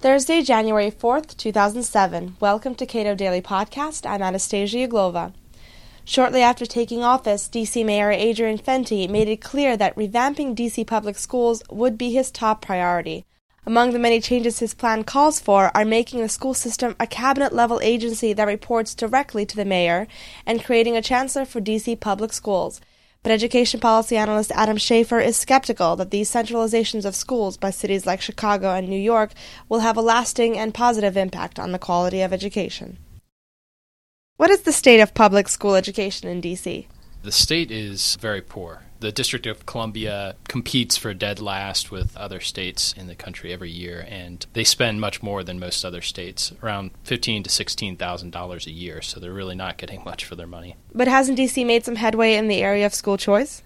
Thursday, January 4th, 2007. Welcome to Cato Daily Podcast. I'm Anastasia Uglova. Shortly after taking office, D.C. Mayor Adrian Fenty made it clear that revamping D.C. public schools would be his top priority. Among the many changes his plan calls for are making the school system a cabinet level agency that reports directly to the mayor and creating a chancellor for D.C. public schools. But education policy analyst Adam Schaeffer is skeptical that these centralizations of schools by cities like Chicago and New York will have a lasting and positive impact on the quality of education. What is the state of public school education in D.C.? The state is very poor. The District of Columbia competes for dead last with other states in the country every year, and they spend much more than most other states, around fifteen to sixteen thousand dollars a year. So they're really not getting much for their money. But hasn't DC made some headway in the area of school choice?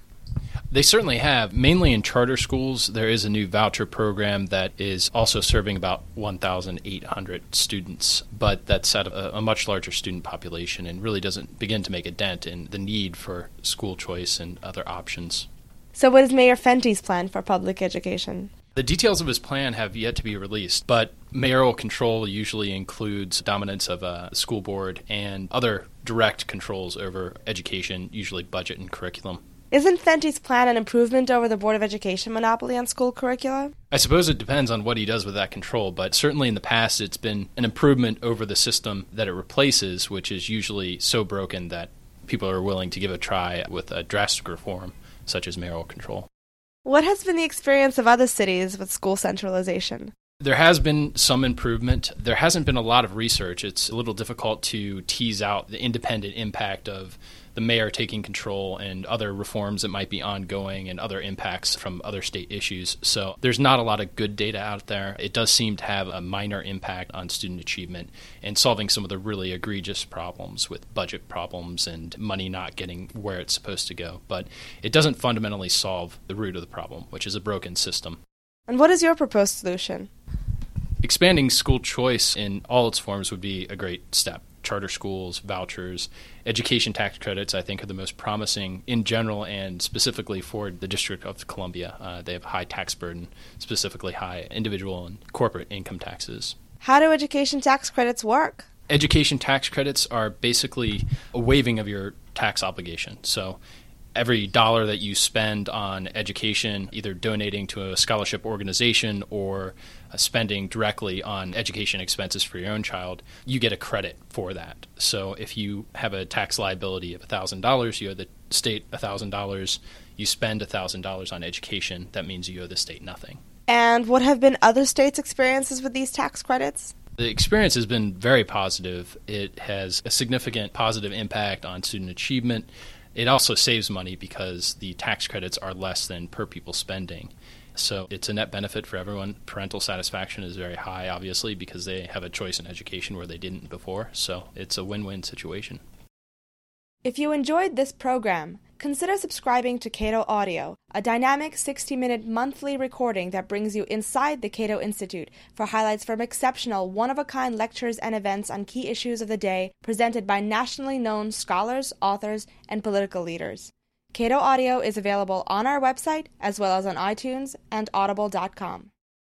They certainly have. Mainly in charter schools, there is a new voucher program that is also serving about 1,800 students, but that's at a, a, much larger student population and really doesn't begin to make a dent in the need for school choice and other options. So, what is Mayor Fenty's plan for public education? The details of his plan have yet to be released, but mayoral control usually includes dominance of a school board and other direct controls over education, usually budget and curriculum. Isn't Fenty's plan an improvement over the Board of Education monopoly on school curricula? I suppose it depends on what he does with that control, but certainly in the past it's been an improvement over the system that it replaces, which is usually so broken that people are willing to give a try with a drastic reform, such as mayoral control. What has been the experience of other cities with school centralization? There has been some improvement. There hasn't been a lot of research. It's a little difficult to tease out the independent impact of the mayor taking control and other reforms that might be ongoing and other impacts from other state issues. So there's not a lot of good data out there. It does seem to have a minor impact on student achievement and solving some of the really egregious problems with budget problems and money not getting where it's supposed to go. But it doesn't fundamentally solve the root of the problem, which is a broken system. And what is your proposed solution? Expanding school choice in all its forms would be a great step charter schools, vouchers, education tax credits, I think, are the most promising in general and specifically for the District of Columbia. Uh, they have a high tax burden, specifically high individual and corporate income taxes. How do education tax credits work? Education tax credits are basically a waiving of your tax obligation. So every dollar that you spend on education, either donating to a scholarship organization or uh, spending directly on education expenses for your own child, you get a credit for that. So if you have a tax liability of $1,000, you owe the state $1,000. You spend $1,000 on education, that means you owe the state nothing. And what have been other states' experiences with these tax credits? The experience has been very positive. It has a significant positive impact on student achievement. It also saves money because the tax credits are less than per pupil spending. So it's a net benefit for everyone. Parental satisfaction is very high, obviously, because they have a choice in education where they didn't before. So it's a win win situation. If you enjoyed this program, consider subscribing to Cato Audio, a dynamic 60 minute monthly recording that brings you inside the Cato Institute for highlights from exceptional, one of a kind lectures and events on key issues of the day presented by nationally known scholars, authors, and political leaders. Cato Audio is available on our website as well as on iTunes and audible.com.